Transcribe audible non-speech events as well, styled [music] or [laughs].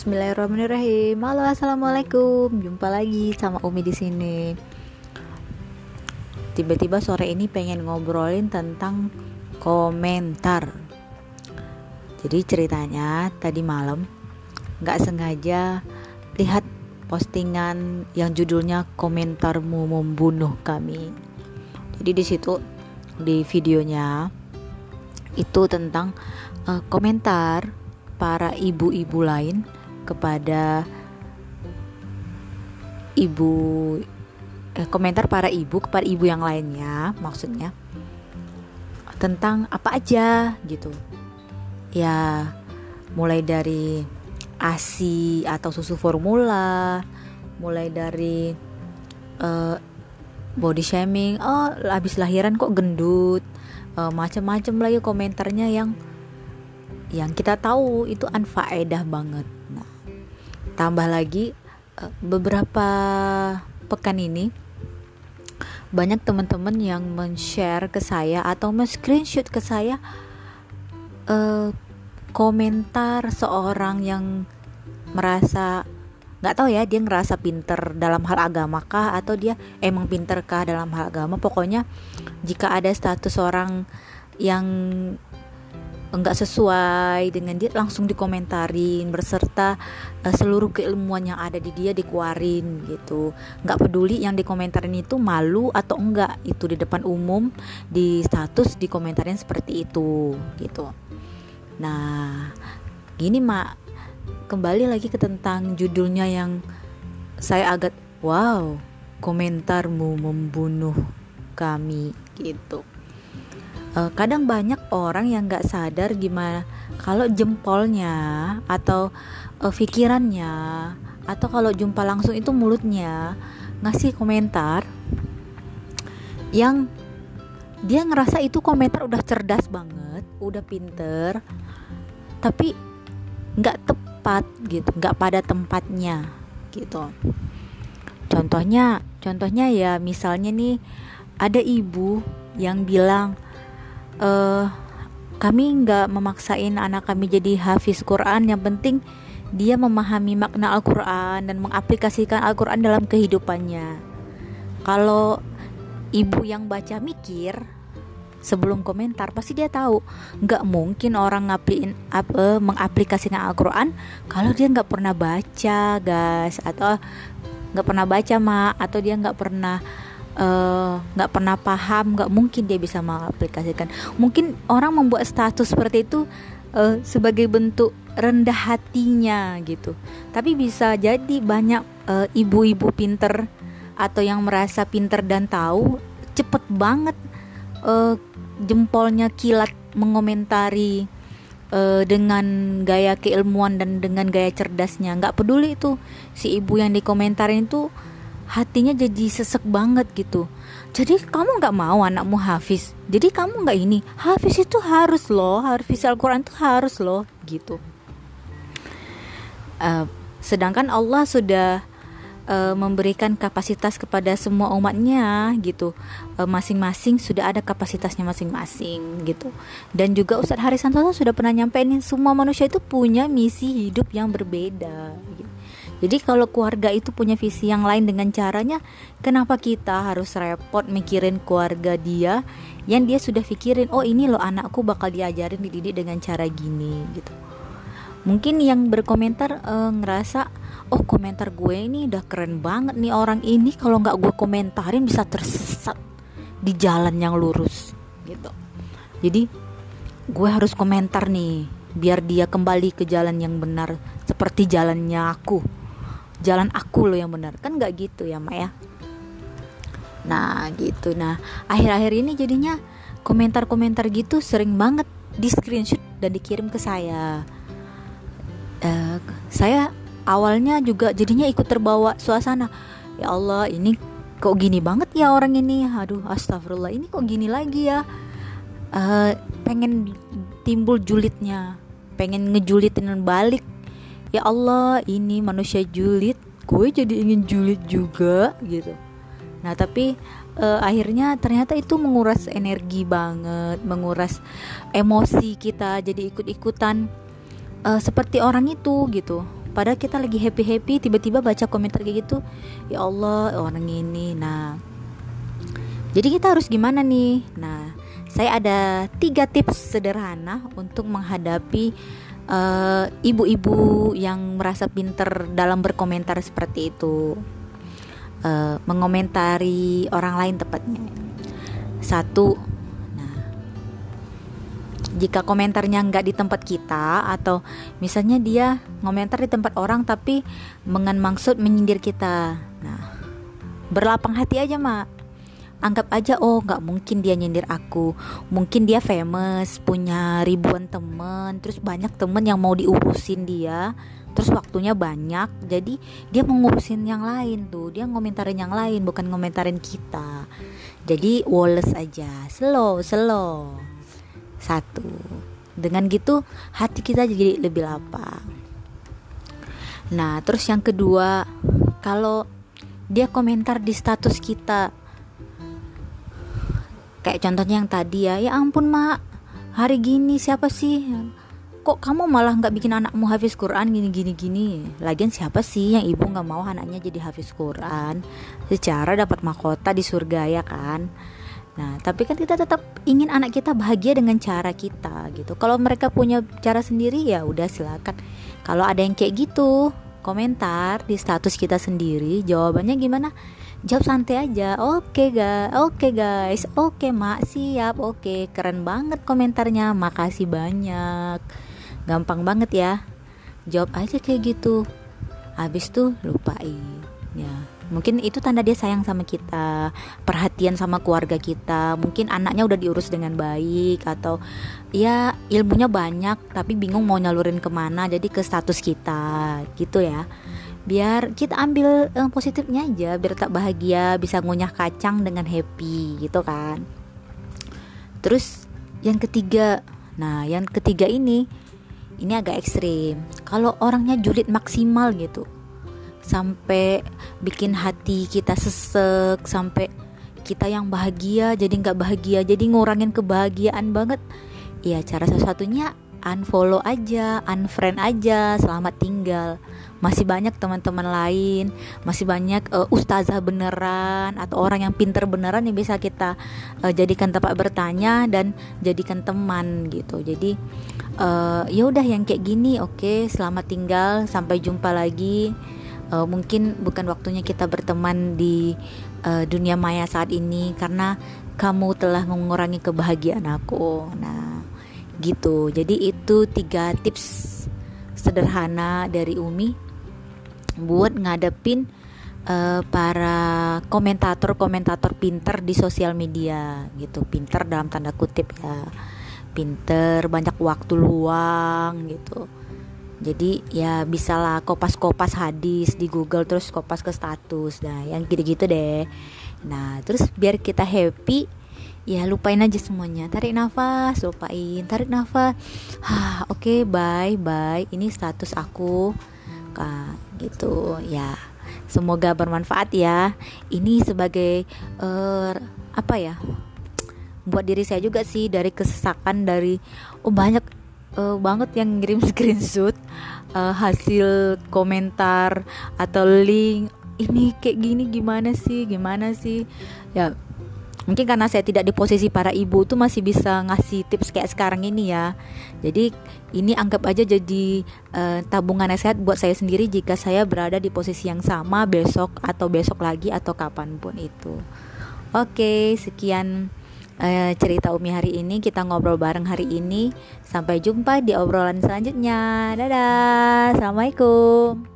Bismillahirrahmanirrahim. Halo, assalamualaikum. Jumpa lagi sama Umi di sini. Tiba-tiba sore ini pengen ngobrolin tentang komentar. Jadi ceritanya tadi malam nggak sengaja lihat postingan yang judulnya komentarmu membunuh kami. Jadi di situ di videonya itu tentang uh, komentar para ibu-ibu lain kepada ibu eh, komentar para ibu kepada ibu yang lainnya maksudnya tentang apa aja gitu ya mulai dari ASI atau susu formula mulai dari uh, body shaming oh habis lahiran kok gendut uh, macam-macam lagi komentarnya yang yang kita tahu itu anfaedah banget. Tambah lagi uh, beberapa pekan ini banyak teman-teman yang men-share ke saya atau men-screenshot ke saya uh, komentar seorang yang merasa nggak tahu ya dia ngerasa pinter dalam hal agama kah atau dia emang pinter kah dalam hal agama. Pokoknya jika ada status orang yang enggak sesuai dengan dia langsung dikomentarin berserta uh, seluruh keilmuan yang ada di dia dikeluarin gitu. Nggak peduli yang dikomentarin itu malu atau enggak itu di depan umum di status dikomentarin seperti itu gitu. Nah gini mak. Kembali lagi ke tentang judulnya yang saya agak wow komentarmu membunuh kami gitu. Uh, kadang banyak orang yang nggak sadar gimana kalau jempolnya atau uh, pikirannya atau kalau jumpa langsung itu mulutnya ngasih komentar yang dia ngerasa itu komentar udah cerdas banget, udah pinter, tapi nggak tepat gitu, nggak pada tempatnya gitu. Contohnya, contohnya ya misalnya nih ada ibu yang bilang uh, kami nggak memaksain anak kami jadi hafiz Quran. Yang penting dia memahami makna Al-Quran dan mengaplikasikan Al-Quran dalam kehidupannya. Kalau ibu yang baca mikir sebelum komentar pasti dia tahu. Nggak mungkin orang ngapliin apa mengaplikasikan Al-Quran kalau dia nggak pernah baca guys. Atau nggak pernah baca mak atau dia nggak pernah Eh, nggak uh, pernah paham nggak mungkin dia bisa mengaplikasikan. Mungkin orang membuat status seperti itu uh, sebagai bentuk rendah hatinya gitu. Tapi bisa jadi banyak uh, ibu-ibu pinter atau yang merasa pinter dan tahu cepet banget uh, jempolnya kilat mengomentari uh, dengan gaya keilmuan dan dengan gaya cerdasnya. Nggak peduli itu si ibu yang dikomentarin itu hatinya jadi sesek banget gitu. Jadi kamu nggak mau anakmu hafiz? Jadi kamu nggak ini? Hafiz itu harus loh hafiz Al-Quran itu harus loh gitu. Uh, sedangkan Allah sudah uh, memberikan kapasitas kepada semua umatnya gitu. Eh, masing-masing sudah ada kapasitasnya masing-masing gitu. Dan juga Ustadz Haris Santoso sudah pernah nyampein semua manusia itu punya misi hidup yang berbeda gitu jadi kalau keluarga itu punya visi yang lain dengan caranya, kenapa kita harus repot mikirin keluarga dia yang dia sudah pikirin, oh ini loh anakku bakal diajarin dididik dengan cara gini gitu. Mungkin yang berkomentar e, ngerasa, oh komentar gue ini udah keren banget nih orang ini kalau nggak gue komentarin bisa tersesat di jalan yang lurus gitu. Jadi gue harus komentar nih biar dia kembali ke jalan yang benar seperti jalannya aku jalan aku loh yang benar. Kan nggak gitu ya mak ya? Nah gitu. Nah akhir-akhir ini jadinya komentar-komentar gitu sering banget di screenshot dan dikirim ke saya. Uh, saya awalnya juga jadinya ikut terbawa suasana. Ya Allah ini kok gini banget ya orang ini? Aduh astagfirullah ini kok gini lagi ya? Uh, pengen timbul julidnya pengen ngejulitin balik ya Allah ini manusia julid gue jadi ingin julid juga gitu. Nah tapi uh, akhirnya ternyata itu menguras energi banget menguras emosi kita jadi ikut-ikutan uh, seperti orang itu gitu. Padahal kita lagi happy happy tiba-tiba baca komentar kayak gitu ya Allah orang ini. Nah jadi kita harus gimana nih? Nah saya ada tiga tips sederhana untuk menghadapi ibu-ibu uh, yang merasa pinter dalam berkomentar seperti itu uh, mengomentari orang lain tepatnya. Satu nah jika komentarnya nggak di tempat kita atau misalnya dia ngomentar di tempat orang tapi dengan maksud menyindir kita nah berlapang hati aja mak anggap aja oh nggak mungkin dia nyindir aku. Mungkin dia famous punya ribuan temen terus banyak temen yang mau diurusin dia terus waktunya banyak. Jadi dia mau ngurusin yang lain tuh. Dia ngomentarin yang lain bukan ngomentarin kita. Jadi Wallace aja. Slow slow. Satu. Dengan gitu hati kita jadi lebih lapang. Nah terus yang kedua kalau dia komentar di status kita kayak contohnya yang tadi ya. Ya ampun mak. Hari gini siapa sih? Kok kamu malah nggak bikin anakmu hafiz Quran gini gini gini lagian siapa sih yang ibu nggak mau anaknya jadi hafiz Quran? Secara dapat mahkota di surga ya kan? Nah tapi kan kita tetap ingin anak kita bahagia dengan cara kita gitu. Kalau mereka punya cara sendiri ya udah silakan. Kalau ada yang kayak gitu komentar di status kita sendiri jawabannya gimana jawab santai aja. Oke okay, guys oke okay, guys. Oke okay, mak siap. Oke okay. keren banget komentarnya. Makasih banyak. Gampang banget ya. Jawab aja kayak gitu. Habis tuh lupain ya mungkin itu tanda dia sayang sama kita. Perhatian sama keluarga kita. Mungkin anaknya udah diurus dengan baik. Atau ya ilmunya banyak tapi bingung mau nyalurin ke mana. Jadi ke status kita. Gitu ya biar kita ambil yang positifnya aja biar tak bahagia bisa ngunyah kacang dengan happy gitu kan. Terus yang ketiga nah yang ketiga ini ini agak ekstrim. Kalau orangnya julid maksimal gitu sampai bikin hati kita sesek sampai kita yang bahagia jadi nggak bahagia jadi ngurangin kebahagiaan banget ya cara salah satunya unfollow aja, unfriend aja, selamat tinggal. Masih banyak teman-teman lain, masih banyak uh, ustazah beneran atau orang yang pinter beneran yang bisa kita uh, jadikan tempat bertanya dan jadikan teman gitu. Jadi uh, ya udah yang kayak gini, oke, okay, selamat tinggal, sampai jumpa lagi. Uh, mungkin bukan waktunya kita berteman di uh, dunia maya saat ini karena kamu telah mengurangi kebahagiaan aku. Nah, gitu. Jadi itu tiga tips sederhana dari Umi buat ngadepin uh, para komentator-komentator pinter di sosial media gitu. Pinter dalam tanda kutip ya. Pinter banyak waktu luang gitu. Jadi ya bisalah kopas-kopas hadis di Google terus kopas ke status. Nah yang gitu-gitu deh. Nah terus biar kita happy ya lupain aja semuanya. Tarik nafas lupain tarik nafas. Ah oke okay, bye bye. Ini status aku Kak, gitu ya. Semoga bermanfaat ya. Ini sebagai uh, apa ya? Buat diri saya juga sih dari kesesakan dari oh banyak uh, banget yang ngirim [laughs] screenshot uh, hasil komentar atau link. Ini kayak gini gimana sih? Gimana sih? Ya mungkin karena saya tidak di posisi para ibu tuh masih bisa ngasih tips kayak sekarang ini ya. Jadi ini anggap aja jadi uh, tabungan nasihat buat saya sendiri jika saya berada di posisi yang sama besok atau besok lagi atau kapan pun itu. Oke sekian uh, cerita Umi hari ini. Kita ngobrol bareng hari ini. Sampai jumpa di obrolan selanjutnya. Dadah. Assalamualaikum